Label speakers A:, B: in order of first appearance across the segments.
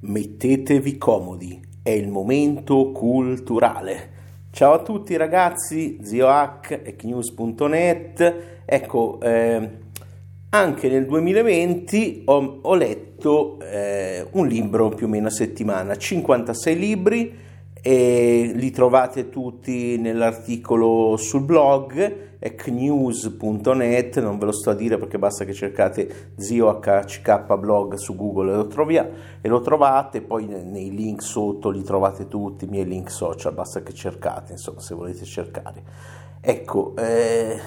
A: Mettetevi comodi, è il momento culturale. Ciao a tutti ragazzi, zio ecnews.net. Ecco, eh, anche nel 2020 ho, ho letto eh, un libro più o meno a settimana, 56 libri e li trovate tutti nell'articolo sul blog ecnews.net, non ve lo sto a dire perché basta che cercate zio HCK blog su Google e lo, trovia, e lo trovate, poi nei link sotto li trovate tutti, i miei link social, basta che cercate, insomma, se volete cercare. Ecco, eh,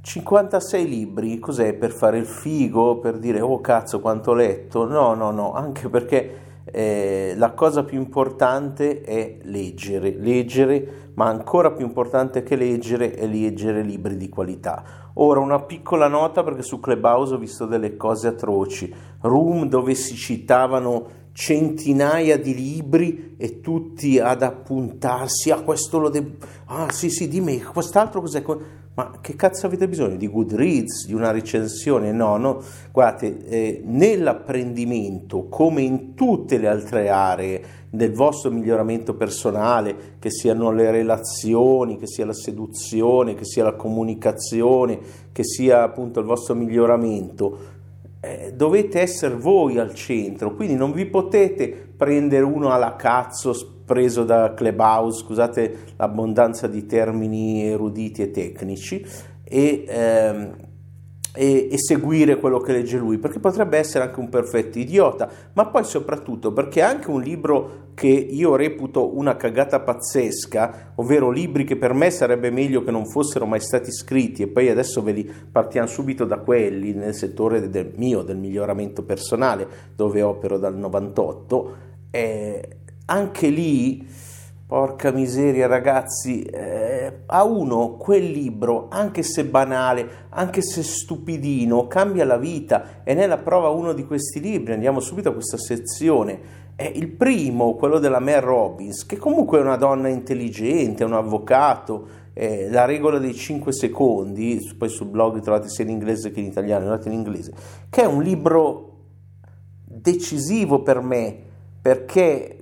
A: 56 libri, cos'è per fare il figo, per dire oh cazzo quanto ho letto? No, no, no, anche perché eh, la cosa più importante è leggere, leggere, ma ancora più importante che leggere è leggere libri di qualità. Ora una piccola nota perché su Clubhouse ho visto delle cose atroci, room dove si citavano centinaia di libri e tutti ad appuntarsi, ah questo lo devo, ah sì sì dimmi, quest'altro cos'è? Ma che cazzo avete bisogno di Goodreads, di una recensione? No, no, guardate, eh, nell'apprendimento, come in tutte le altre aree del vostro miglioramento personale, che siano le relazioni, che sia la seduzione, che sia la comunicazione, che sia appunto il vostro miglioramento, eh, dovete essere voi al centro, quindi non vi potete prendere uno alla cazzo preso da Clubhouse, scusate l'abbondanza di termini eruditi e tecnici, e, ehm, e, e, seguire quello che legge lui, perché potrebbe essere anche un perfetto idiota, ma poi soprattutto perché anche un libro che io reputo una cagata pazzesca, ovvero libri che per me sarebbe meglio che non fossero mai stati scritti, e poi adesso ve li partiamo subito da quelli nel settore del mio, del miglioramento personale, dove opero dal 98, eh, anche lì, porca miseria ragazzi, eh, a uno quel libro, anche se banale, anche se stupidino, cambia la vita e ne è la prova uno di questi libri. Andiamo subito a questa sezione. È il primo, quello della Mare Robbins, che comunque è una donna intelligente, un avvocato, eh, la regola dei 5 secondi, poi sul blog trovate sia in inglese che in italiano, trovate in inglese, che è un libro decisivo per me perché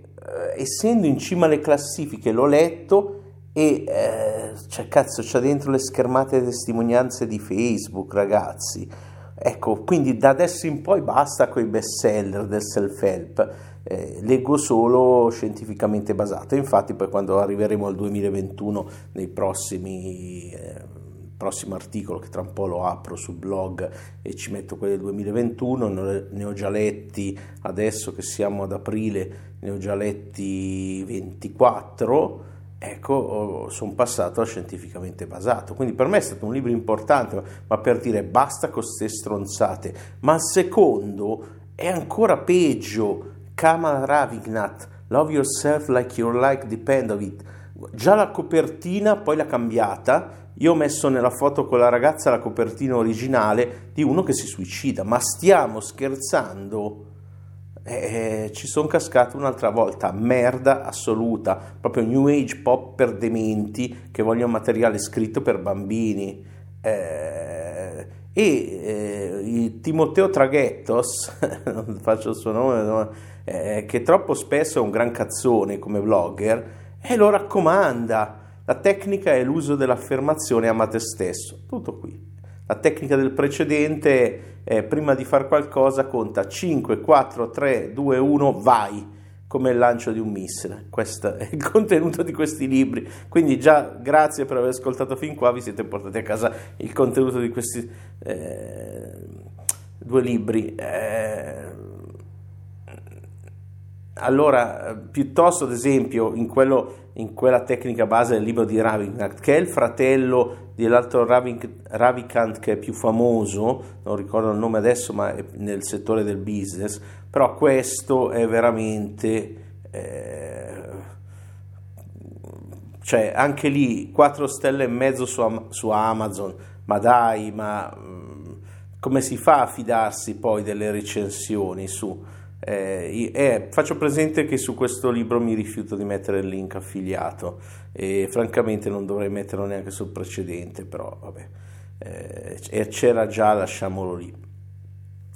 A: essendo in cima alle classifiche l'ho letto e eh, cioè, cazzo, c'ha dentro le schermate testimonianze di Facebook, ragazzi. Ecco, quindi da adesso in poi basta con i best seller del self-help, eh, leggo solo scientificamente basato. Infatti poi quando arriveremo al 2021 nei prossimi... Eh, prossimo articolo che tra un po' lo apro sul blog e ci metto quelli del 2021, ne ho già letti adesso che siamo ad aprile, ne ho già letti 24, ecco, sono passato a scientificamente basato. Quindi per me è stato un libro importante, ma per dire basta con queste stronzate. Ma il secondo è ancora peggio, Kamal Ravignat, Love Yourself Like Your Like Depend of It. Già la copertina, poi l'ha cambiata, io ho messo nella foto con la ragazza la copertina originale di uno che si suicida, ma stiamo scherzando? Eh, ci sono cascato un'altra volta, merda assoluta, proprio new age pop per dementi che vogliono materiale scritto per bambini. Eh, e eh, Timoteo Traghettos, non faccio il suo nome, no, eh, che troppo spesso è un gran cazzone come blogger, e lo raccomanda la tecnica è l'uso dell'affermazione ama te stesso. Tutto qui. La tecnica del precedente è prima di fare qualcosa conta 5, 4, 3, 2, 1, vai come il lancio di un missile. Questo è il contenuto di questi libri. Quindi già grazie per aver ascoltato fin qua, vi siete portati a casa il contenuto di questi eh, due libri. Eh, allora, piuttosto ad esempio in, quello, in, quella tecnica base del libro di Ravikant, che è il fratello dell'altro Ravikant che è più famoso, non ricordo il nome adesso, ma è nel settore del business, però questo è veramente... Eh, cioè anche lì 4 stelle e mezzo su, su Amazon, ma dai, ma mm, come si fa a fidarsi poi delle recensioni su? Eh, eh, faccio presente che su questo libro mi rifiuto di mettere il link affiliato e francamente non dovrei metterlo neanche sul precedente, però vabbè, eh, c'era già, lasciamolo lì.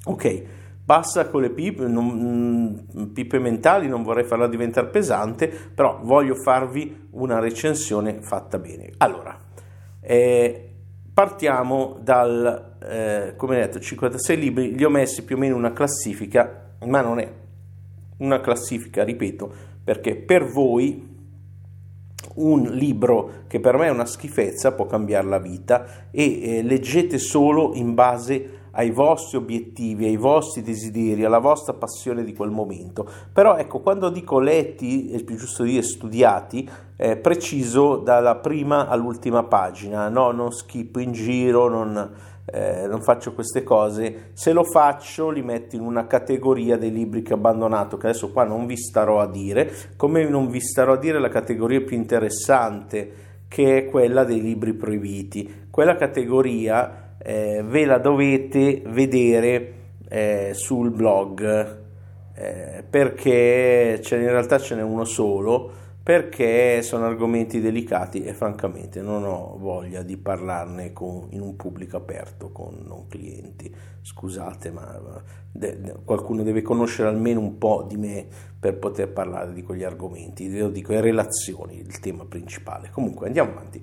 A: Ok, Basta con le pipe, non, mm, pipe mentali, non vorrei farla diventare pesante, però voglio farvi una recensione fatta bene. Allora, eh, partiamo dal, eh, come detto, 56 libri, li ho messi più o meno in una classifica, ma non è una classifica, ripeto, perché per voi un libro che per me è una schifezza può cambiare la vita e eh, leggete solo in base ai vostri obiettivi, ai vostri desideri, alla vostra passione di quel momento. Però ecco, quando dico letti, è più giusto dire studiati, eh, preciso dalla prima all'ultima pagina, no? non skip in giro, non, eh, non faccio queste cose. Se lo faccio li metto in una categoria dei libri che ho abbandonato, che adesso qua non vi starò a dire, come non vi starò a dire la categoria più interessante, che è quella dei libri proibiti. Quella categoria eh, ve la dovete vedere eh, sul blog eh, perché in realtà ce n'è uno solo perché sono argomenti delicati e francamente non ho voglia di parlarne con, in un pubblico aperto con non clienti. Scusate, ma de, de, qualcuno deve conoscere almeno un po' di me per poter parlare di quegli argomenti. Ve lo dico, è relazioni il tema principale. Comunque andiamo avanti.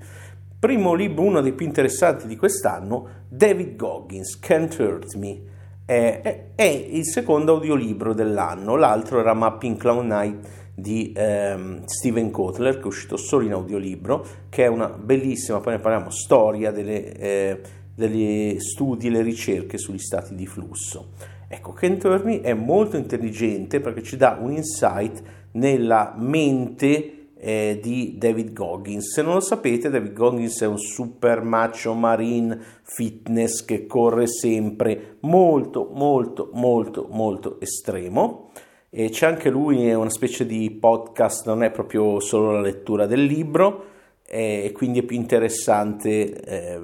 A: Primo libro, uno dei più interessanti di quest'anno, David Goggins, Can't Hurt Me. È, il secondo audiolibro dell'anno, l'altro era Mapping Clown Night di ehm, Steven Kotler, che è uscito solo in audiolibro, che è una bellissima, poi ne parliamo, storia delle, eh, degli studi, le ricerche sugli stati di flusso. Ecco, Can't Hurt Me è molto intelligente perché ci dà un insight nella mente eh, di David Goggins. Se non lo sapete, David Goggins è un super macho marine fitness che corre sempre molto, molto, molto, molto estremo. E c'è anche lui, è una specie di podcast, non è proprio solo la lettura del libro, e quindi è più interessante eh,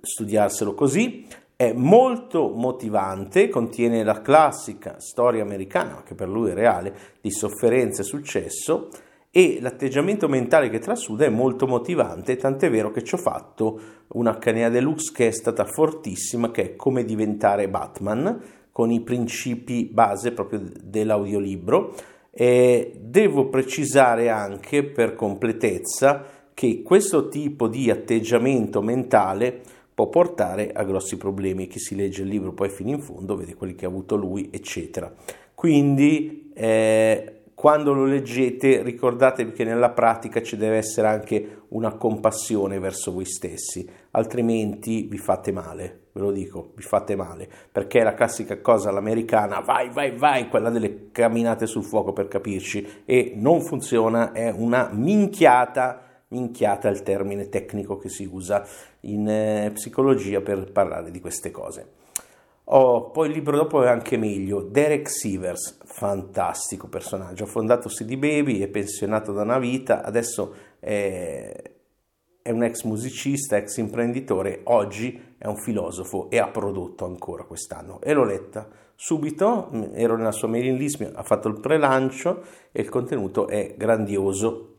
A: studiarselo così. È molto motivante, contiene la classica storia americana, che per lui è reale, di sofferenza e successo e l'atteggiamento mentale che trasuda è molto motivante, tant'è vero che ci ho fatto una canea deluxe che è stata fortissima, che è come diventare Batman, con i principi base proprio dell'audiolibro. E devo precisare anche per completezza che questo tipo di atteggiamento mentale può portare a grossi problemi. Chi si legge il libro poi fino in fondo vede quelli che ha avuto lui, eccetera. Quindi eh, quando lo leggete ricordatevi che nella pratica ci deve essere anche una compassione verso voi stessi, altrimenti vi fate male, ve lo dico, vi fate male, perché è la classica cosa all'americana, vai, vai, vai, quella delle camminate sul fuoco per capirci, e non funziona, è una minchiata minchiata il termine tecnico che si usa in eh, psicologia per parlare di queste cose. Oh, poi il libro dopo è anche meglio, Derek Sivers, fantastico personaggio, ha fondato CD Baby, è pensionato da una vita, adesso è, è un ex musicista, ex imprenditore, oggi è un filosofo e ha prodotto ancora quest'anno e l'ho letta subito, ero nella sua mailing list, ha fatto il prelancio e il contenuto è grandioso.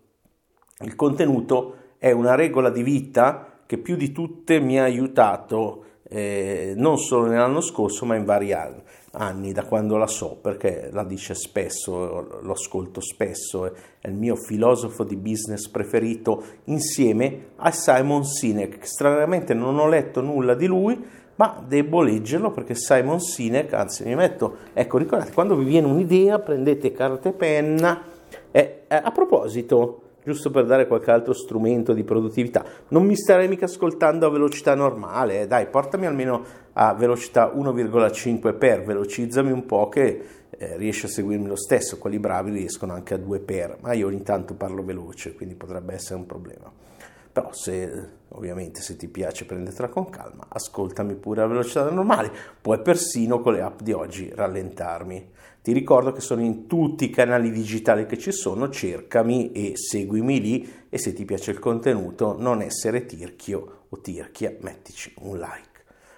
A: Il contenuto è una regola di vita che più di tutte mi ha aiutato eh, non solo nell'anno scorso ma in vari anni, anni, da quando la so perché la dice spesso, lo ascolto spesso, è il mio filosofo di business preferito insieme a Simon Sinek, stranamente non ho letto nulla di lui ma devo leggerlo perché Simon Sinek, anzi mi metto, ecco ricordate quando vi viene un'idea prendete carta e penna, eh, a proposito giusto per dare qualche altro strumento di produttività. Non mi starei mica ascoltando a velocità normale, eh. dai, portami almeno a velocità 1,5 per, velocizzami un po' che eh, riesci a seguirmi lo stesso, quelli bravi riescono anche a 2 per, ma io ogni tanto parlo veloce, quindi potrebbe essere un problema. Però se ovviamente se ti piace prendetela con calma, ascoltami pure a velocità normale, puoi persino con le app di oggi rallentarmi. Ti ricordo che sono in tutti i canali digitali che ci sono, cercami e seguimi lì e se ti piace il contenuto non essere tirchio o tirchia, mettici un like.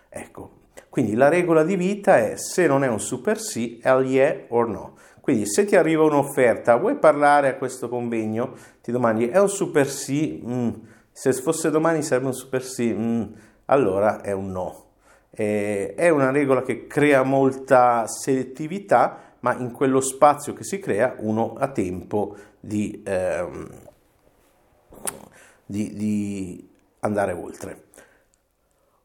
A: Ecco, quindi la regola di vita è se non è un super sì, è il yeah or no. Quindi se ti arriva un'offerta, vuoi parlare a questo convegno? Ti domandi, è un super sì? Mm. Se fosse domani sarebbe un super sì? Mm. Allora è un no Eh, è una regola che crea molta selettività, ma in quello spazio che si crea uno ha tempo di, ehm, di, di andare oltre.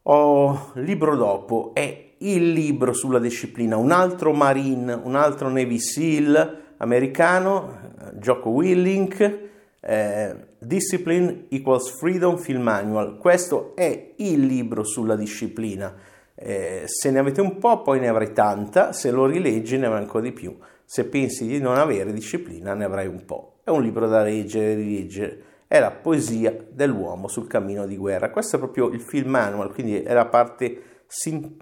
A: Oh, libro dopo è il libro sulla disciplina, un altro Marine, un altro Navy SEAL americano, Jocko Willink, eh, Discipline Equals Freedom Film Manual. Questo è il libro sulla disciplina. Eh, se ne avete un po', poi ne avrai tanta, se lo rileggi ne avrai ancora di più. Se pensi di non avere disciplina, ne avrai un po'. È un libro da leggere e rileggere. È la poesia dell'uomo sul cammino di guerra. Questo è proprio il film manual, quindi è la parte sin-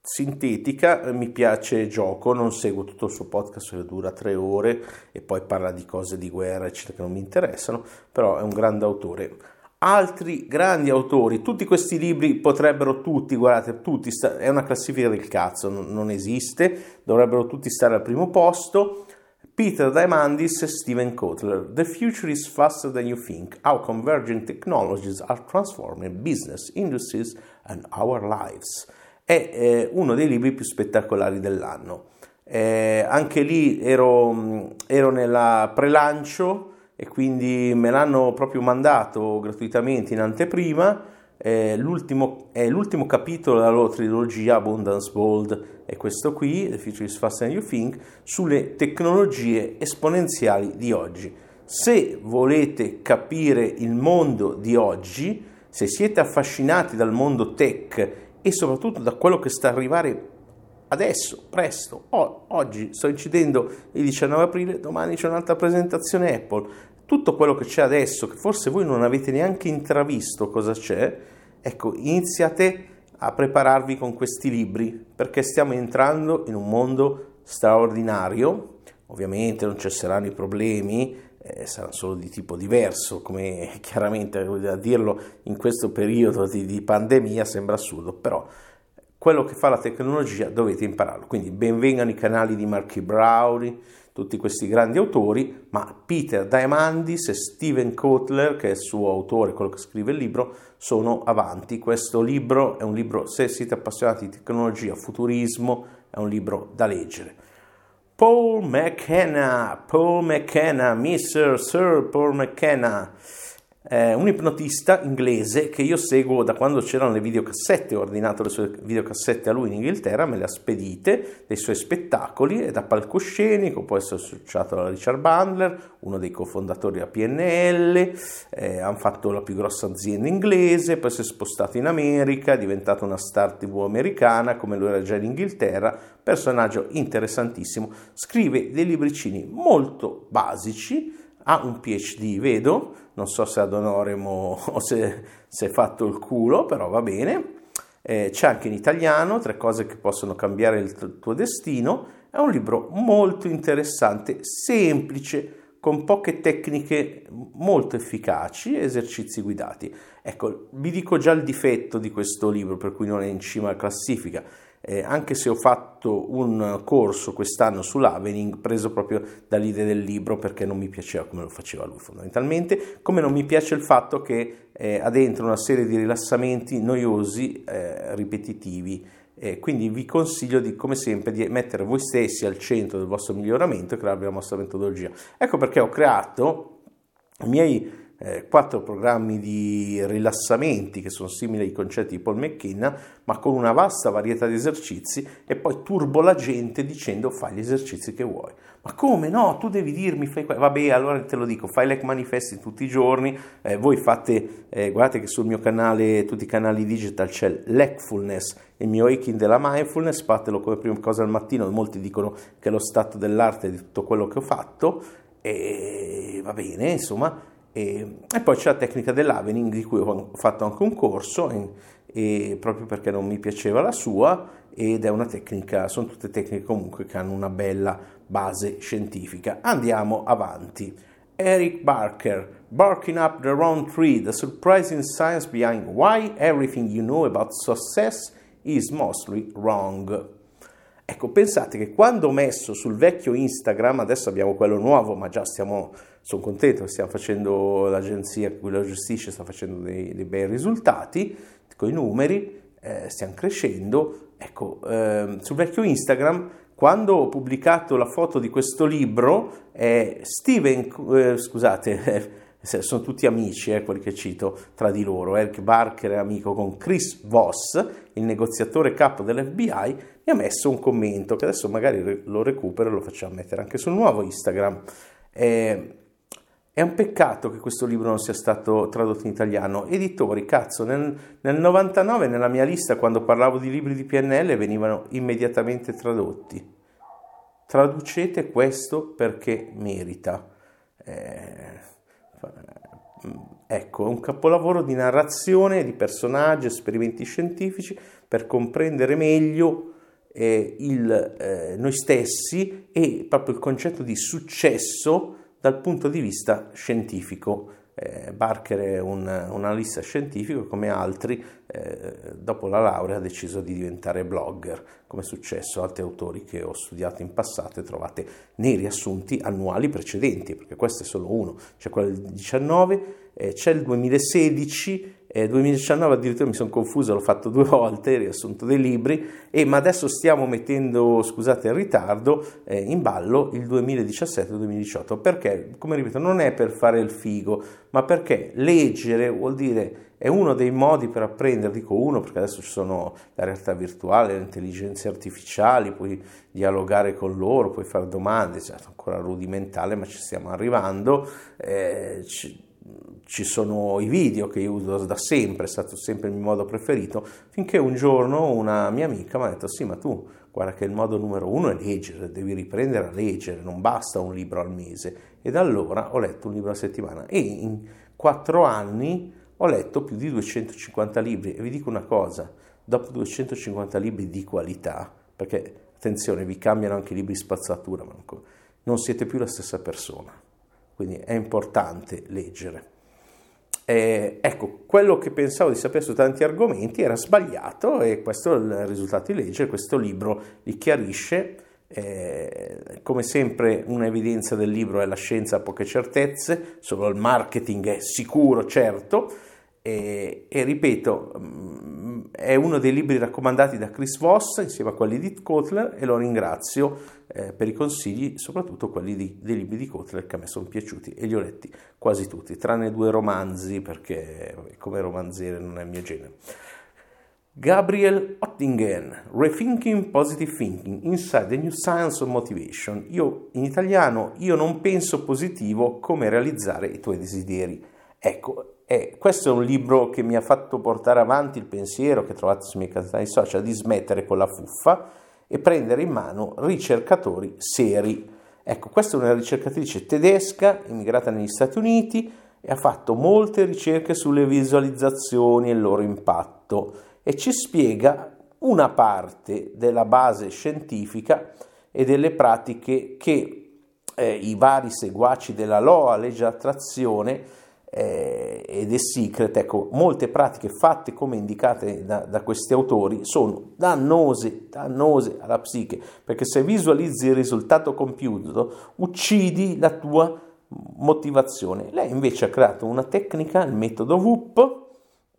A: sintetica, mi piace gioco, non seguo tutto il suo podcast che dura tre ore e poi parla di cose di guerra eccetera che non mi interessano, però è un grande autore. Altri grandi autori, tutti questi libri potrebbero tutti, guardate, tutti, è una classifica del cazzo, non, esiste, dovrebbero tutti stare al primo posto. Peter Diamandis e Steven Kotler. The future is faster than you think. How convergent technologies are transforming business, industries and our lives è eh, uno dei libri più spettacolari dell'anno. Eh, anche lì ero, ero nella pre-lancio e quindi me l'hanno proprio mandato gratuitamente in anteprima. Eh, l'ultimo, è l'ultimo capitolo della loro trilogia Abundance Bold è questo qui, The Future is Faster Than You Think, sulle tecnologie esponenziali di oggi. Se volete capire il mondo di oggi, se siete affascinati dal mondo tech e soprattutto da quello che sta arrivare adesso, presto, o- oggi sto incidendo il 19 aprile, domani c'è un'altra presentazione Apple, tutto quello che c'è adesso, che forse voi non avete neanche intravisto cosa c'è, ecco, iniziate a prepararvi con questi libri, perché stiamo entrando in un mondo straordinario, ovviamente non cesseranno i problemi, eh, sarà solo di tipo diverso, come chiaramente a dirlo in questo periodo di, di pandemia sembra assurdo, però quello che fa la tecnologia dovete impararlo. Quindi benvengano i canali di Marky Browry, tutti questi grandi autori, ma Peter Diamandis e Steven Kotler, che è il suo autore, quello che scrive il libro, sono avanti. Questo libro è un libro, se siete appassionati di tecnologia, futurismo, è un libro da leggere. Paul McKenna, Paul McKenna, Mr. Sir Paul McKenna, eh, un ipnotista inglese che io seguo da quando c'erano le videocassette, ho ordinato le sue videocassette a lui in Inghilterra, me le ha spedite, dei suoi spettacoli, è da palcoscenico, poi è associato a Richard Bandler, uno dei cofondatori della PNL, eh, hanno fatto la più grossa azienda inglese, poi si è spostato in America, è diventato una star tv americana, come lui era già in Inghilterra, personaggio interessantissimo, scrive dei libricini molto basici, ha un PhD, vedo, non so se ad onoremo o se si è fatto il culo, però va bene. Eh, c'è anche in italiano, tre cose che possono cambiare il tuo destino. È un libro molto interessante, semplice, con poche tecniche molto efficaci, esercizi guidati. Ecco, vi dico già il difetto di questo libro, per cui non è in cima alla classifica eh, anche se ho fatto un corso quest'anno sull'Avening preso proprio dall'idea del libro perché non mi piaceva come lo faceva lui fondamentalmente, come non mi piace il fatto che eh, ha dentro una serie di rilassamenti noiosi, eh, ripetitivi, eh, quindi vi consiglio di, come sempre di mettere voi stessi al centro del vostro miglioramento e creare la vostra metodologia. Ecco perché ho creato i miei eh, quattro programmi di rilassamenti che sono simili ai concetti di Paul McKenna, ma con una vasta varietà di esercizi e poi turbo la gente dicendo fai gli esercizi che vuoi. Ma come no? Tu devi dirmi, fai vabbè, allora te lo dico, fai like manifesti tutti i giorni, eh, voi fate, eh, guardate che sul mio canale, tutti i canali digital c'è l'Hackfulness, il mio hacking della mindfulness, fatelo come prima cosa al mattino, molti dicono che è lo stato dell'arte di tutto quello che ho fatto e va bene, insomma, e, e, poi c'è la tecnica dell'avening di cui ho fatto anche un corso, e, e proprio perché non mi piaceva la sua, ed è una tecnica, sono tutte tecniche comunque che hanno una bella base scientifica. Andiamo avanti. Eric Barker, Barking Up the Wrong Tree, The Surprising Science Behind Why Everything You Know About Success is Mostly Wrong. Ecco, pensate che quando ho messo sul vecchio Instagram, adesso abbiamo quello nuovo, ma già stiamo, sono contento stiamo facendo, l'agenzia che lo gestisce sta facendo dei, dei bei risultati, con i numeri, eh, stiamo crescendo. Ecco, eh, sul vecchio Instagram, quando ho pubblicato la foto di questo libro, eh, Steven, scusate, sono tutti amici, eh, quelli che cito tra di loro. Eric Barker è amico con Chris Voss, il negoziatore capo dell'FBI, mi ha messo un commento che adesso magari lo recupero e lo facciamo mettere anche sul nuovo Instagram. Eh, è un peccato che questo libro non sia stato tradotto in italiano. Editori, cazzo, nel, nel 99 nella mia lista quando parlavo di libri di PNL venivano immediatamente tradotti. Traducete questo perché merita. Eh, ecco, è un capolavoro di narrazione, di personaggi, esperimenti scientifici per comprendere meglio eh, il, eh, noi stessi e proprio il concetto di successo dal punto di vista scientifico. Eh, Barker è un, un, analista scientifico, come altri, eh, dopo la laurea ha deciso di diventare blogger, come è successo a altri autori che ho studiato in passato e trovate nei riassunti annuali precedenti, perché questo è solo uno, c'è quello del 19, eh, c'è il 2016 eh, 2019 addirittura mi sono confuso, l'ho fatto due volte, riassunto dei libri, e, ma adesso stiamo mettendo, scusate il ritardo, eh, in ballo il 2017-2018, perché, come ripeto, non è per fare il figo, ma perché leggere vuol dire è uno dei modi per apprendere, dico uno perché adesso ci sono la realtà virtuale, le intelligenze artificiali, puoi dialogare con loro, puoi fare domande, è ancora rudimentale ma ci stiamo arrivando, eh, ci sono i video che io uso da sempre, è stato sempre il mio modo preferito, finché un giorno una mia amica mi ha detto sì ma tu guarda che il modo numero uno è leggere, devi riprendere a leggere, non basta un libro al mese. E da allora ho letto un libro a settimana e in quattro anni ho letto più di 250 libri e vi dico una cosa, dopo 250 libri di qualità, perché attenzione vi cambiano anche i libri spazzatura, non siete più la stessa persona, quindi è importante leggere. Eh, ecco, quello che pensavo di sapere su tanti argomenti era sbagliato e questo è il risultato di leggere, questo libro li chiarisce. Eh, come sempre un'evidenza del libro è la scienza a poche certezze, solo il marketing è sicuro, certo, e, e, ripeto, è uno dei libri raccomandati da Chris Voss insieme a quelli di Kotler e lo ringrazio eh, per i consigli, soprattutto quelli di, dei libri di Kotler che a me sono piaciuti e li ho letti quasi tutti, tranne due romanzi perché come romanziere non è il mio genere. Gabriel Ottingen, Rethinking Positive Thinking, Inside the New Science of Motivation. Io in italiano, io non penso positivo come realizzare i tuoi desideri. Ecco, e questo è un libro che mi ha fatto portare avanti il pensiero che trovate sui miei canali social di smettere con la fuffa e prendere in mano ricercatori seri. Ecco, questa è una ricercatrice tedesca, immigrata negli Stati Uniti e ha fatto molte ricerche sulle visualizzazioni e il loro impatto e ci spiega una parte della base scientifica e delle pratiche che eh, i vari seguaci della LOA, legge attrazione, eh, ed è secret, ecco, molte pratiche fatte come indicate da, da, questi autori sono dannose, dannose alla psiche, perché se visualizzi il risultato compiuto uccidi la tua motivazione. Lei invece ha creato una tecnica, il metodo WUP,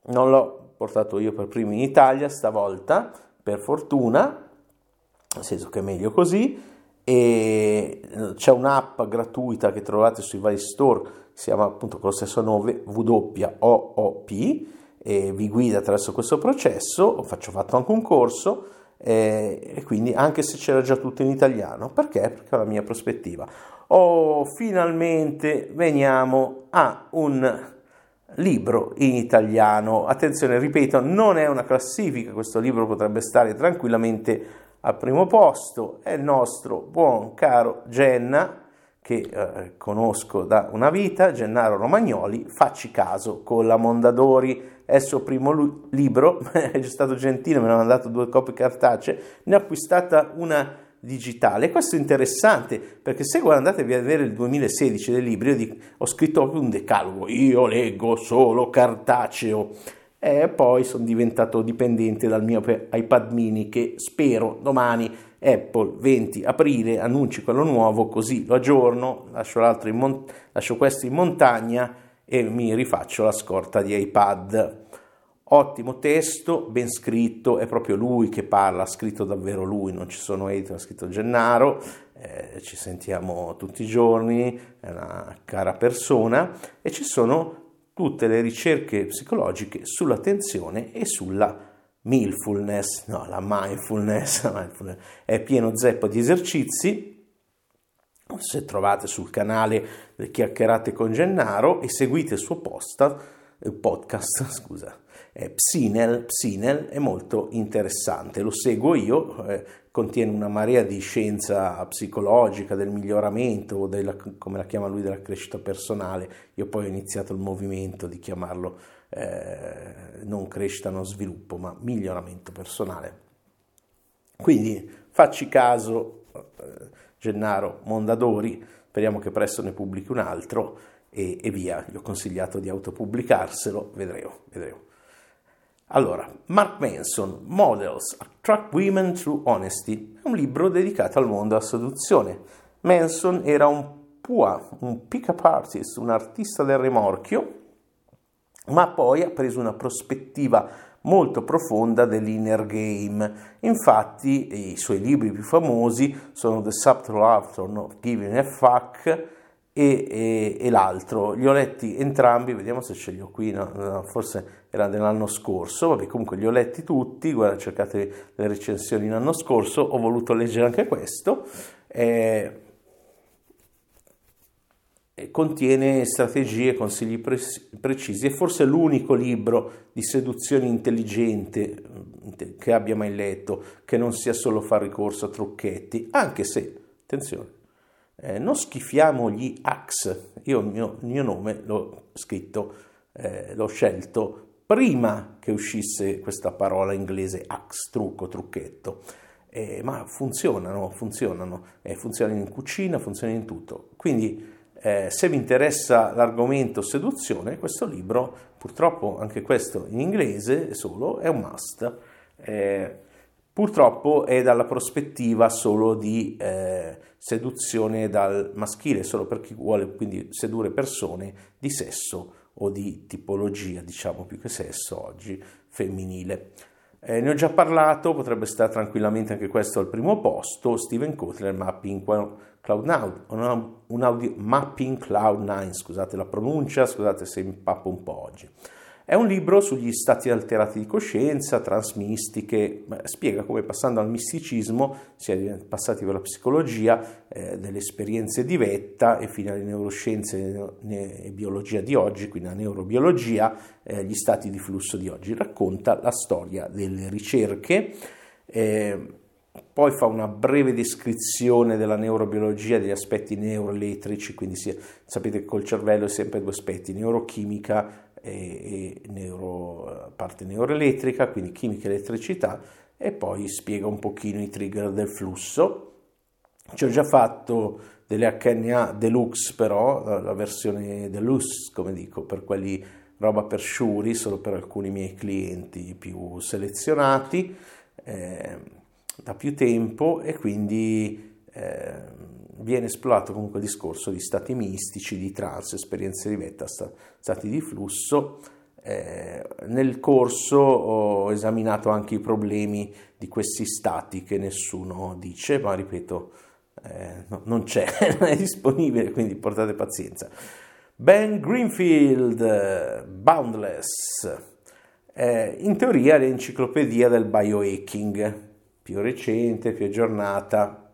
A: non l'ho portato io per primo in Italia stavolta, per fortuna, nel senso che è meglio così, e c'è un'app gratuita che trovate sui vari store si chiama appunto con lo stesso nome WOOP e vi guida attraverso questo processo, ho fatto anche un corso eh, e quindi anche se c'era già tutto in italiano, perché? Perché è la mia prospettiva. Oh, finalmente veniamo a un libro in italiano. Attenzione, ripeto, non è una classifica, questo libro potrebbe stare tranquillamente al primo posto, è il nostro buon caro Genna che eh, conosco da una vita, Gennaro Romagnoli, Facci caso con la Mondadori, è il suo primo lu- libro, è stato gentile, me ne ha mandato due copie cartacee, ne ho acquistata una digitale. Questo è interessante perché se guardate a vedere il 2016 del libro, io dico, ho scritto proprio un decalogo, io leggo solo cartaceo. E poi sono diventato dipendente dal mio iPad mini che spero domani Apple 20 aprile annunci quello nuovo così lo aggiorno, lascio, mon- lascio questo in montagna e mi rifaccio la scorta di iPad. Ottimo testo, ben scritto, è proprio lui che parla, ha scritto davvero lui, non ci sono editor, ha scritto Gennaro, eh, ci sentiamo tutti i giorni, è una cara persona e ci sono tutte le ricerche psicologiche sull'attenzione e sulla mindfulness, no, la mindfulness, la mindfulness, è pieno zeppo di esercizi, se trovate sul canale le chiacchierate con Gennaro e seguite il suo post, il podcast, scusa, eh, Psinel, Psinel è molto interessante, lo seguo io, eh, contiene una marea di scienza psicologica, del miglioramento, della, come la chiama lui, della crescita personale. Io poi ho iniziato il movimento di chiamarlo eh, non crescita, non sviluppo, ma miglioramento personale. Quindi facci caso, eh, Gennaro Mondadori, speriamo che presto ne pubblichi un altro e, e via, gli ho consigliato di autopubblicarselo, vedremo, vedremo. Allora, Mark Manson, Models, Attract Women Through Honesty, è un libro dedicato al mondo della seduzione. Manson era un PUA, un pick-up artist, un artista del rimorchio, ma poi ha preso una prospettiva molto profonda dell'inner game. Infatti, i suoi libri più famosi sono The Subtle Art of Giving a Fuck e, e, e, l'altro. Li ho letti entrambi, vediamo se ce li ho qui, no, no, forse era dell'anno scorso, vabbè comunque li ho letti tutti, guarda cercate le recensioni l'anno scorso, ho voluto leggere anche questo. Eh, contiene strategie consigli pre- precisi, è forse l'unico libro di seduzione intelligente che abbia mai letto, che non sia solo fare ricorso a trucchetti, anche se, attenzione, eh, non schifiamo gli ax, io il mio, il mio nome l'ho scritto, eh, l'ho scelto prima che uscisse questa parola inglese ax, trucco, trucchetto, eh, ma funzionano, funzionano, eh, funzionano in cucina, funzionano in tutto. Quindi eh, se vi interessa l'argomento seduzione, questo libro, purtroppo anche questo in inglese solo, è un must. Eh, purtroppo è dalla prospettiva solo di eh, seduzione dal maschile, solo per chi vuole quindi sedurre persone di sesso o di tipologia, diciamo più che sesso oggi, femminile. Eh, ne ho già parlato, potrebbe stare tranquillamente anche questo al primo posto, Steven Kotler, Mapping Cloud9, un, un audio, Mapping Cloud9, scusate la pronuncia, scusate se mi pappo un po' oggi. È un libro sugli stati alterati di coscienza, transmistiche, spiega come passando al misticismo si è passati per la psicologia, eh, delle esperienze di vetta e fino alle neuroscienze e biologia di oggi, quindi la neurobiologia, eh, gli stati di flusso di oggi. Racconta la storia delle ricerche. Eh, poi fa una breve descrizione della neurobiologia, degli aspetti neuroelettrici, quindi si, sapete che col cervello è sempre due aspetti, neurochimica e, e neuro, parte neuroelettrica, quindi chimica e elettricità, e poi spiega un pochino i trigger del flusso. Ci ho già fatto delle HNA deluxe però, la versione deluxe come dico, per quelli roba per sciuri, solo per alcuni miei clienti più selezionati eh, da più tempo e quindi eh, viene esplorato comunque il discorso di stati mistici, di trance, esperienze di vetta, stati di flusso. Eh, nel corso ho esaminato anche i problemi di questi stati che nessuno dice, ma ripeto, eh, no, non c'è, non è disponibile, quindi portate pazienza. Ben Greenfield, Boundless, eh, in teoria l'enciclopedia del biohacking, più recente, più aggiornata,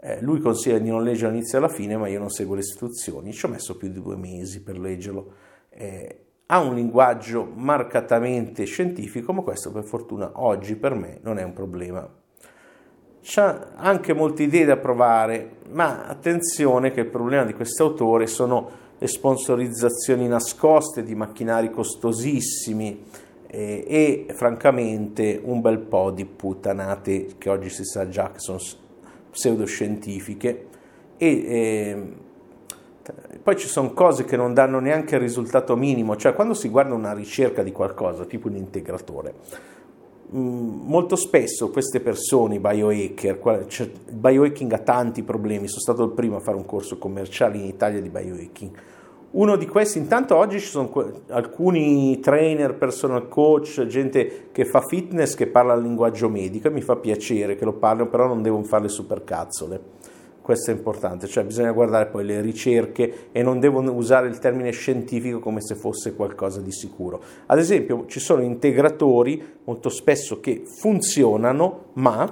A: eh, lui consiglia di non leggere all'inizio e alla fine, ma io non seguo le istruzioni. Ci ho messo più di due mesi per leggerlo. Eh, ha un linguaggio marcatamente scientifico, ma questo per fortuna oggi per me non è un problema. C'ha anche molte idee da provare, ma attenzione che il problema di quest'autore sono le sponsorizzazioni nascoste di macchinari costosissimi eh, e francamente un bel po' di puttanate che oggi si sa già che sono pseudoscientifiche. E eh, poi ci sono cose che non danno neanche il risultato minimo, cioè quando si guarda una ricerca di qualcosa, tipo un integratore, mm, molto spesso queste persone, i biohacker, cioè, il biohacking ha tanti problemi, sono stato il primo a fare un corso commerciale in Italia di biohacking, Uno di questi, intanto oggi ci sono alcuni trainer, personal coach, gente che fa fitness che parla il linguaggio medico e mi fa piacere che lo parlino, però non devono fare le supercazzole questo è importante, cioè bisogna guardare poi le ricerche e non devono usare il termine scientifico come se fosse qualcosa di sicuro. Ad esempio ci sono integratori molto spesso che funzionano, ma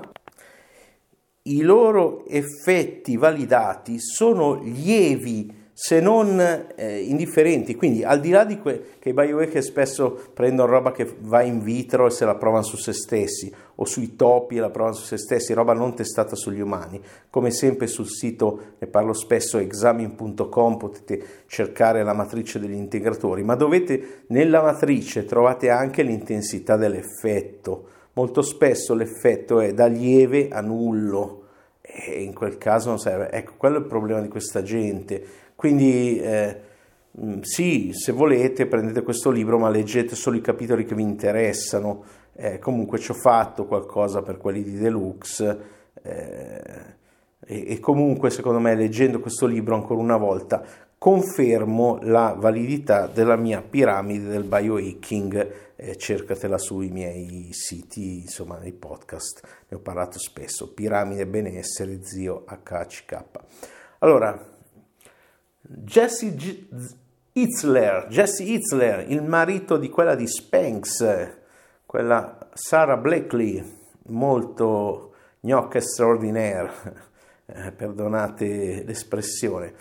A: i loro effetti validati sono lievi se non eh, indifferenti. Quindi, al di là di que- che i biohacker spesso prendono roba che va in vitro e se la provano su se stessi, o sui topi e la provano su se stessi, roba non testata sugli umani. Come sempre sul sito, ne parlo spesso, examin.com, potete cercare la matrice degli integratori, ma dovete, nella matrice trovate anche l'intensità dell'effetto. Molto spesso l'effetto è da lieve a nullo e in quel caso non serve. Ecco, quello è il problema di questa gente quindi eh, mm, sì, se volete prendete questo libro, ma leggete solo i capitoli che vi interessano. Eh, comunque ci ho fatto qualcosa per quelli di Deluxe eh, e, e comunque secondo me leggendo questo libro ancora una volta confermo la validità della mia piramide del biohacking, eh, cercatela sui miei siti, insomma nei podcast, ne ho parlato spesso, piramide benessere, zio HCK. Allora, Jesse G- Itzler, Jesse Itzler, il marito di quella di Spanks, quella Sarah Blakely, molto gnocca extraordinaire, eh, perdonate l'espressione.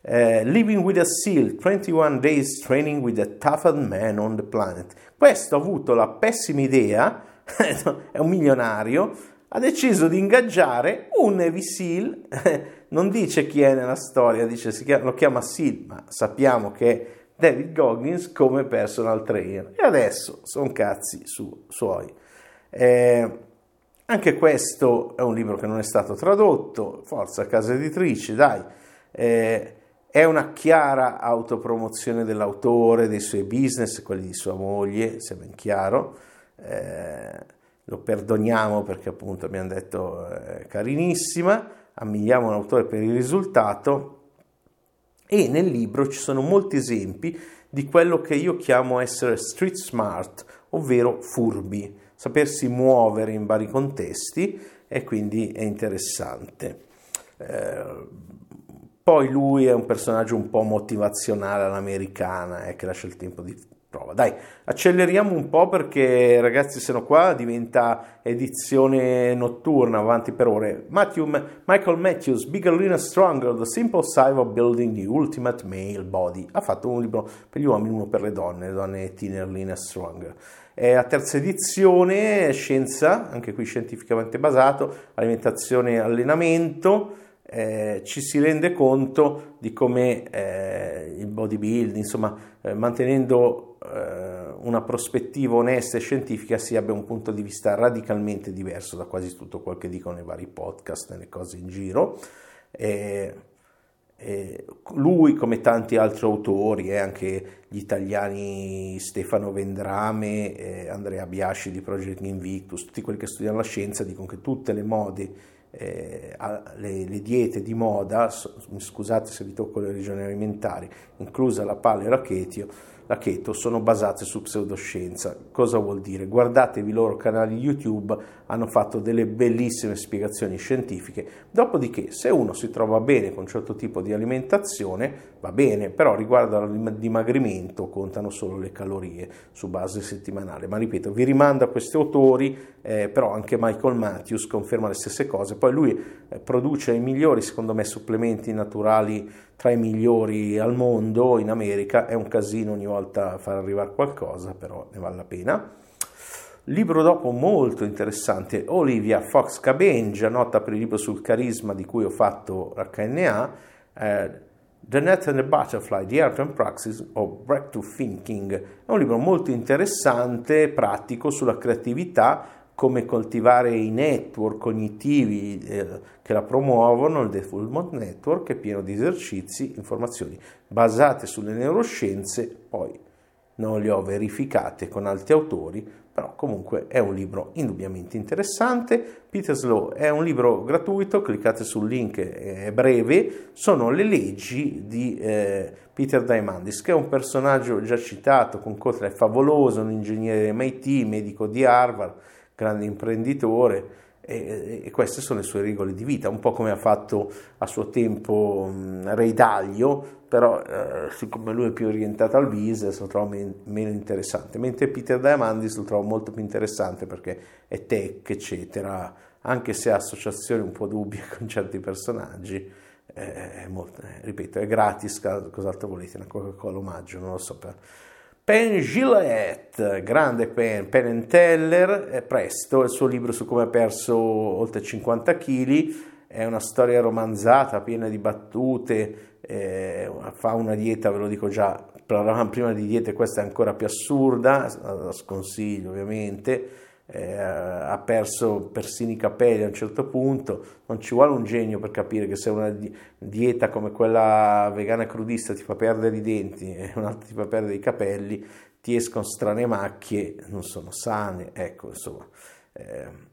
A: Eh, Living with a Seal, 21 Days Training with the Toughest Man on the Planet. Questo ha avuto la pessima idea, è un milionario, ha deciso di ingaggiare un Navy SEAL, non dice chi è nella storia, dice, chiama, lo chiama SEAL, ma sappiamo che è David Goggins come personal trainer. E adesso sono cazzi su, suoi. Eh, anche questo è un libro che non è stato tradotto, forza casa editrice, dai. Eh, è una chiara autopromozione dell'autore, dei suoi business, quelli di sua moglie, se ben chiaro. Eh, lo perdoniamo perché appunto abbiamo detto eh, carinissima, ammiriamo l'autore per il risultato e nel libro ci sono molti esempi di quello che io chiamo essere street smart, ovvero furbi, sapersi muovere in vari contesti e quindi è interessante. Eh, poi lui è un personaggio un po' motivazionale all'americana, eh, che lascia il tempo di prova. Dai, acceleriamo un po' perché ragazzi se no qua diventa edizione notturna, avanti per ore. Matthew, Michael Matthews, Bigger, Leaner, Stronger, The Simple Side of Building the Ultimate Male Body. Ha fatto un libro per gli uomini, uno per le donne, le donne thinner, leaner, stronger. È la terza edizione, scienza, anche qui scientificamente basato, alimentazione e allenamento. Eh, ci si rende conto di come eh, il bodybuilding, insomma, eh, mantenendo eh, una prospettiva onesta e scientifica si abbia un punto di vista radicalmente diverso da quasi tutto quel che dicono i vari podcast, nelle cose in giro. E, e lui, come tanti altri autori, e eh, anche gli italiani Stefano Vendrame, eh, Andrea Biasci di Project Invictus, tutti quelli che studiano la scienza dicono che tutte le mode eh, le, le, diete di moda, scusate se vi tocco le regioni alimentari, inclusa la paleochetio, la keto sono basate su pseudoscienza. Cosa vuol dire? Guardatevi i loro canali YouTube, hanno fatto delle bellissime spiegazioni scientifiche. Dopodiché, se uno si trova bene con un certo tipo di alimentazione, va bene, però riguardo al dimagrimento contano solo le calorie su base settimanale. Ma ripeto, vi rimando a questi autori, eh, però anche Michael Matthews conferma le stesse cose. Poi lui eh, produce i migliori, secondo me, supplementi naturali tra i migliori al mondo in America, è un casino ogni volta far arrivare qualcosa, però ne vale la pena. Libro dopo molto interessante, Olivia Fox Cabenja, nota per il libro sul carisma di cui ho fatto HNA, eh, The Net and the Butterfly, The Art and Praxis of Breakthrough Thinking. È un libro molto interessante, pratico sulla creatività come coltivare i network cognitivi eh, che la promuovono, il Default Network è pieno di esercizi, informazioni basate sulle neuroscienze, poi non le ho verificate con altri autori, però comunque è un libro indubbiamente interessante. Peter Slow è un libro gratuito, cliccate sul link, è breve, sono le leggi di eh, Peter Diamandis, che è un personaggio già citato, con Kotler favoloso, un ingegnere MIT, medico di Harvard, grande imprenditore, e, e, queste sono le sue regole di vita, un po' come ha fatto a suo tempo Ray Dalio, però eh, siccome lui è più orientato al business lo trovo men- meno interessante, mentre Peter Diamandis lo trovo molto più interessante perché è tech, eccetera, anche se ha associazioni un po' dubbie con certi personaggi, eh, è molto, eh, ripeto, è gratis, cos'altro volete, una Coca-Cola omaggio, non lo so. Per... Penn Gillette, grande Penn, Penn Teller, eh, presto, il suo libro su come ha perso oltre 50 kg, è una storia romanzata, piena di battute, eh, fa una dieta, ve lo dico già, prima di diete questa è ancora più assurda, la sconsiglio ovviamente, eh, ha perso persino i capelli a un certo punto, non ci vuole un genio per capire che se una dieta come quella vegana crudista ti fa perdere i denti e un'altra ti fa perdere i capelli, ti escono strane macchie, non sono sane, ecco insomma. Eh,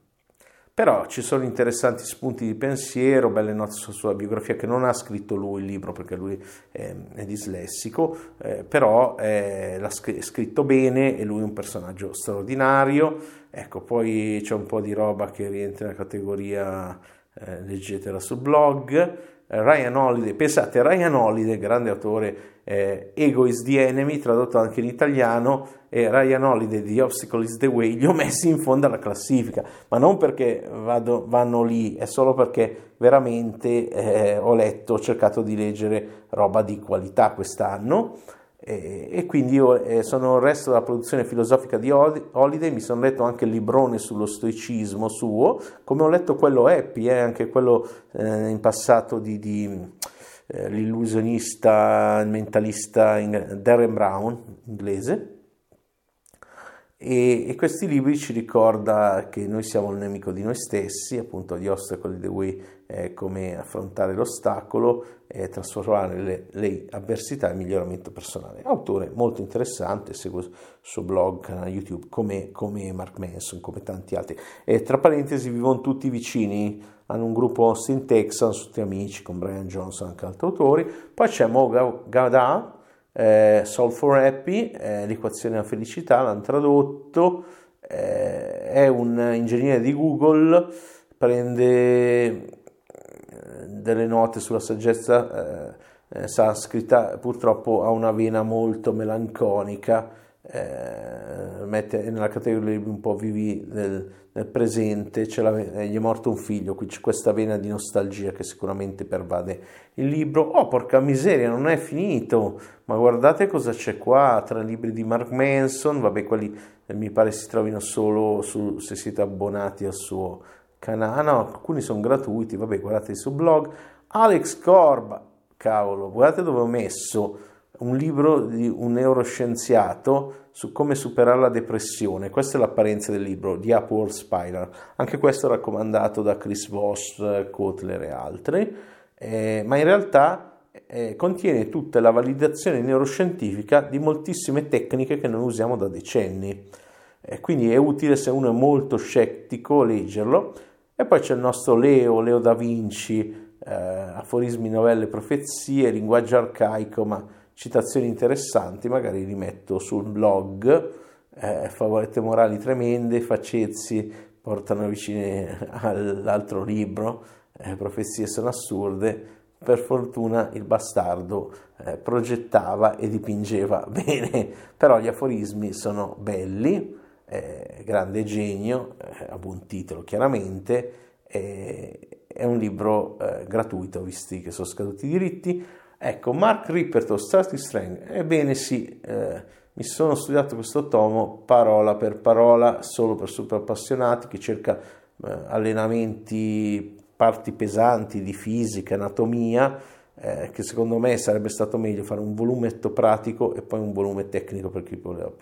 A: però ci sono interessanti spunti di pensiero, belle note sulla biografia che non ha scritto lui il libro perché lui è, è dislessico, eh, però eh, l'ha scritto bene e lui è un personaggio straordinario. Ecco, poi c'è un po' di roba che rientra nella categoria, eh, leggetela sul blog. Ryan Holiday, pensate, Ryan Holiday, grande autore, eh, Ego is the Enemy, tradotto anche in italiano, e Ryan Holiday di Obstacle is the Way, li ho messi in fondo alla classifica, ma non perché vado, vanno lì, è solo perché veramente eh, ho letto, ho cercato di leggere roba di qualità quest'anno. E, quindi io eh, sono il resto della produzione filosofica di Holiday, mi sono letto anche il librone sullo stoicismo suo, come ho letto quello Happy, eh, anche quello eh, in passato di, di eh, l'illusionista, il mentalista in, Darren Brown, inglese, e, e, questi libri ci ricorda che noi siamo il nemico di noi stessi, appunto di Obstacle the Way, eh, come affrontare l'ostacolo e trasformare le, le, avversità in miglioramento personale. Autore molto interessante, seguo il suo blog, canale YouTube, come, come Mark Manson, come tanti altri. E tra parentesi vivono tutti vicini, hanno un gruppo Austin, Texas, tutti amici, con Brian Johnson, anche altri autori. Poi c'è Mo Gada, eh, Solve for Happy, eh, l'equazione della felicità, l'hanno tradotto, eh, è un ingegnere di Google, prende eh, delle note sulla saggezza eh, eh, sanscrita, purtroppo ha una vena molto melanconica, mette nella categoria un po' vivi del, del presente, gli è morto un figlio, qui c'è questa vena di nostalgia che sicuramente pervade il libro. Oh, porca miseria, non è finito! Ma guardate cosa c'è qua tra i libri di Mark Manson, vabbè, quelli eh, mi pare si trovino solo su, se siete abbonati al suo canale, no, alcuni sono gratuiti, vabbè, guardate il suo blog. Alex Corb, cavolo, guardate dove ho messo un libro di un neuroscienziato su come superare la depressione. Questa è l'apparenza del libro, The Upward Spiral. Anche questo raccomandato da Chris Voss, Kotler e altri, eh, ma in realtà eh, contiene tutta la validazione neuroscientifica di moltissime tecniche che noi usiamo da decenni. Eh, quindi è utile se uno è molto scettico leggerlo. E poi c'è il nostro Leo, Leo da Vinci, eh, aforismi, novelle, profezie, linguaggio arcaico, ma citazioni interessanti, magari li metto sul blog, eh, favolette morali tremende, faccezzi portano vicine all'altro libro, eh, profezie sono assurde, per fortuna il bastardo eh, progettava e dipingeva bene, però gli aforismi sono belli, eh, grande genio, eh, a buon titolo chiaramente, è un libro eh, gratuito visti che sono scaduti i diritti, Ecco, Mark Ripperto, Starting Strength, ebbene sì, eh, mi sono studiato questo tomo parola per parola, solo per super appassionati, che cerca eh, allenamenti, parti pesanti di fisica, anatomia, eh, che secondo me sarebbe stato meglio fare un volumetto pratico e poi un volume tecnico per chi voleva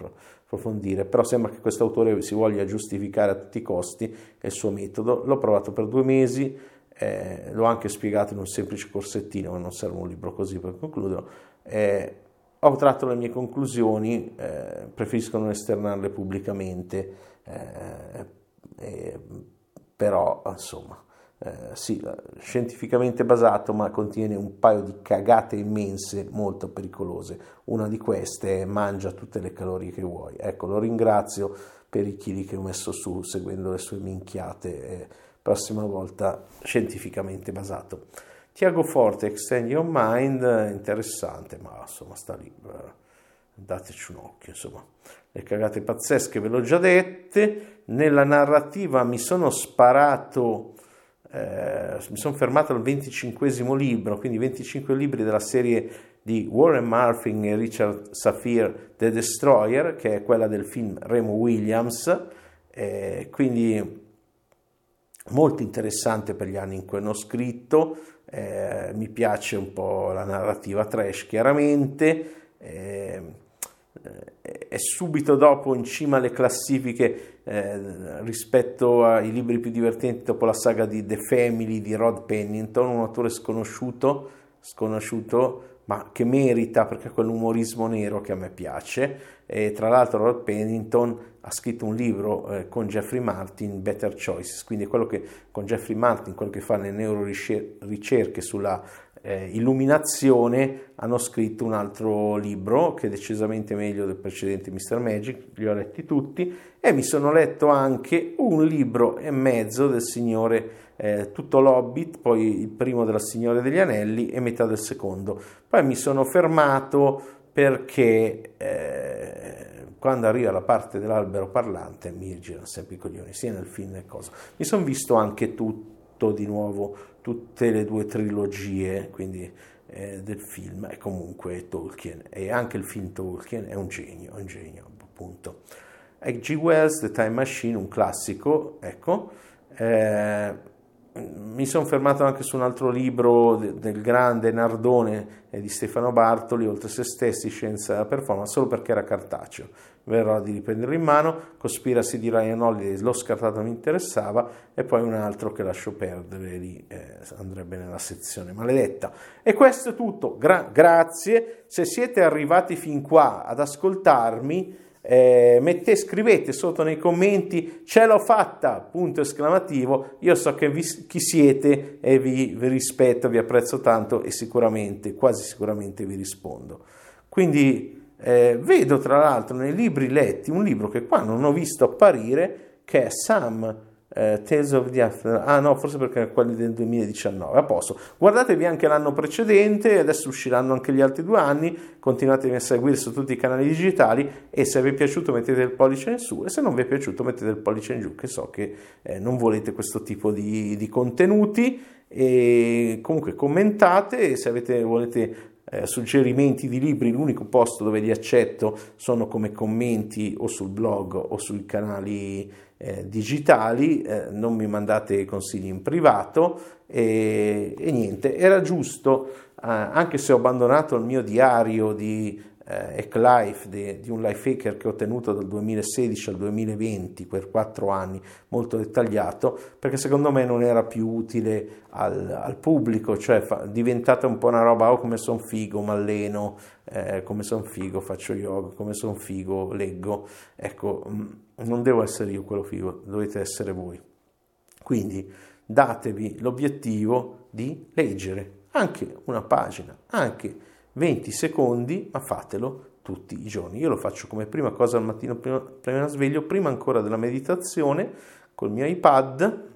A: approfondire, però sembra che questo autore si voglia giustificare a tutti i costi il suo metodo, l'ho provato per due mesi, eh, l'ho anche spiegato in un semplice corsettino, ma non serve un libro così per concludere, eh, ho tratto le mie conclusioni, eh, preferisco non esternarle pubblicamente, eh, però insomma, eh, sì, scientificamente basato, ma contiene un paio di cagate immense molto pericolose. Una di queste è mangia tutte le calorie che vuoi. Ecco, lo ringrazio per i chili che ho messo su seguendo le sue minchiate. Prossima volta scientificamente basato. Tiago Forte, Extend Your Mind, interessante, ma insomma sta lì, dateci un occhio, insomma. Le cagate pazzesche ve l'ho già dette, nella narrativa mi sono sparato eh, mi sono fermato al 25 libro, quindi 25 libri della serie di Warren Murphy e Richard Saphir, The Destroyer, che è quella del film Remo Williams, eh, quindi molto interessante per gli anni in cui hanno scritto, eh, mi piace un po' la narrativa trash chiaramente, eh, è subito dopo in cima alle classifiche eh, rispetto ai libri più divertenti dopo la saga di The Family di Rod Pennington, un autore sconosciuto, sconosciuto ma che merita perché ha quell'umorismo nero che a me piace. E tra l'altro Rod Pennington ha scritto un libro eh, con Jeffrey Martin, Better Choices, quindi quello che con Jeffrey Martin, quello che fa le neuroricerche sulla eh, Illuminazione hanno scritto un altro libro che è decisamente meglio del precedente Mr. Magic, li ho letti tutti e mi sono letto anche un libro e mezzo del signore eh, tutto l'Hobbit, poi il primo della Signore degli Anelli e metà del secondo. Poi mi sono fermato perché eh, quando arriva la parte dell'albero parlante mi girano sempre i coglioni, sia nel film che cosa. Mi sono visto anche tutto di nuovo tutte le due trilogie quindi, eh, del film e comunque Tolkien e anche il film Tolkien è un genio, un genio appunto. H.G. Wells, The Time Machine, un classico, ecco. Eh, mi sono fermato anche su un altro libro de, del grande Nardone e di Stefano Bartoli, Oltre se stessi, Scienza della performance, solo perché era cartaceo. Verrò di riprenderlo in mano, Conspiracy di Ryan Holiday l'ho scartato, mi interessava, e poi un altro che lascio perdere, lì eh, andrebbe nella sezione maledetta. E questo è tutto, Gra- grazie, se siete arrivati fin qua ad ascoltarmi, eh, mette, scrivete sotto nei commenti ce l'ho fatta, punto esclamativo, io so che vi, chi siete e vi, vi rispetto, vi apprezzo tanto e sicuramente, quasi sicuramente vi rispondo. Quindi eh, vedo tra l'altro nei libri letti un libro che qua non ho visto apparire, che è Sam eh, Tales of the After. Ah no, forse perché quelli del 2019. A posto. Guardatevi anche l'anno precedente, adesso usciranno anche gli altri due anni. Continuatevi a seguire su tutti i canali digitali e se vi è piaciuto mettete il pollice in su e se non vi è piaciuto mettete il pollice in giù, che so che eh, non volete questo tipo di, di contenuti. E comunque commentate se avete, volete eh, suggerimenti di libri, l'unico posto dove li accetto sono come commenti o sul blog o sui canali eh, digitali, eh, non mi mandate consigli in privato e, e niente, era giusto, eh, anche se ho abbandonato il mio diario di eh, Eclife di, di, un life hacker che ho tenuto dal 2016 al 2020 per quattro anni molto dettagliato perché secondo me non era più utile al, al pubblico cioè fa, diventata un po' una roba oh come son figo mi alleno eh, come son figo faccio yoga come son figo leggo ecco mm, non devo essere io quello figo dovete essere voi. Quindi datevi l'obiettivo di leggere anche una pagina anche 20 secondi, ma fatelo tutti i giorni. Io lo faccio come prima cosa al mattino, prima, prima sveglio, prima ancora della meditazione, col mio iPad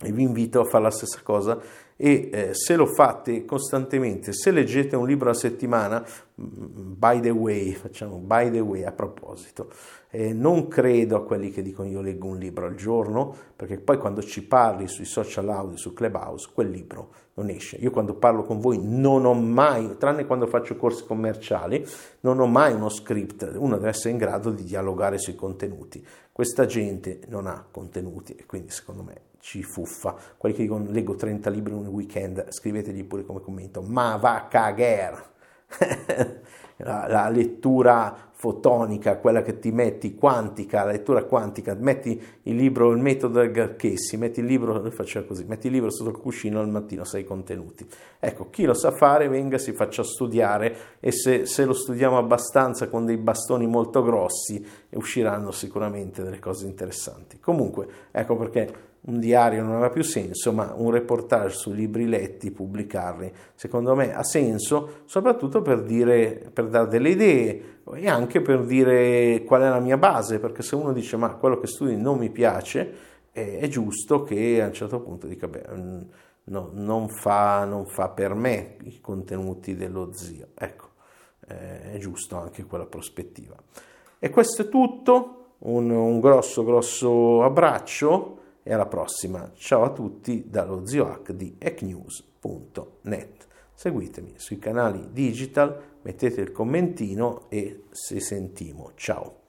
A: e vi invito a fare la stessa cosa e eh, se lo fate costantemente, se leggete un libro a settimana, mm, by the way, facciamo by the way a proposito, eh, non credo a quelli che dicono io leggo un libro al giorno, perché poi quando ci parli sui social audio, su Clubhouse, quel libro non esce. Io quando parlo con voi non ho mai, tranne quando faccio corsi commerciali, non ho mai uno script, uno deve essere in grado di dialogare sui contenuti. Questa gente non ha contenuti e quindi secondo me ci fuffa. Quelli che dicono leggo 30 libri in un weekend, scrivetegli pure come commento, ma va a cagare. la, la, lettura fotonica, quella che ti metti quantica, la lettura quantica, metti il libro, il metodo del Garchessi, metti il libro, così, metti il libro sotto il cuscino al mattino, sai i contenuti. Ecco, chi lo sa fare venga, si faccia studiare e se, se lo studiamo abbastanza con dei bastoni molto grossi usciranno sicuramente delle cose interessanti. Comunque, ecco perché un diario non aveva più senso, ma un reportage su libri letti, pubblicarli, secondo me ha senso, soprattutto per, dire, per dare delle idee e anche per dire qual è la mia base, perché se uno dice ma quello che studi non mi piace, è, è giusto che a un certo punto dica beh, mm, no, non, fa, non fa per me i contenuti dello zio. Ecco, è giusto anche quella prospettiva. E questo è tutto, un, un grosso grosso abbraccio e alla prossima. Ciao a tutti dallo zio Hack di ecnews.net. Seguitemi sui canali digital, mettete il commentino e ci sentimo. Ciao.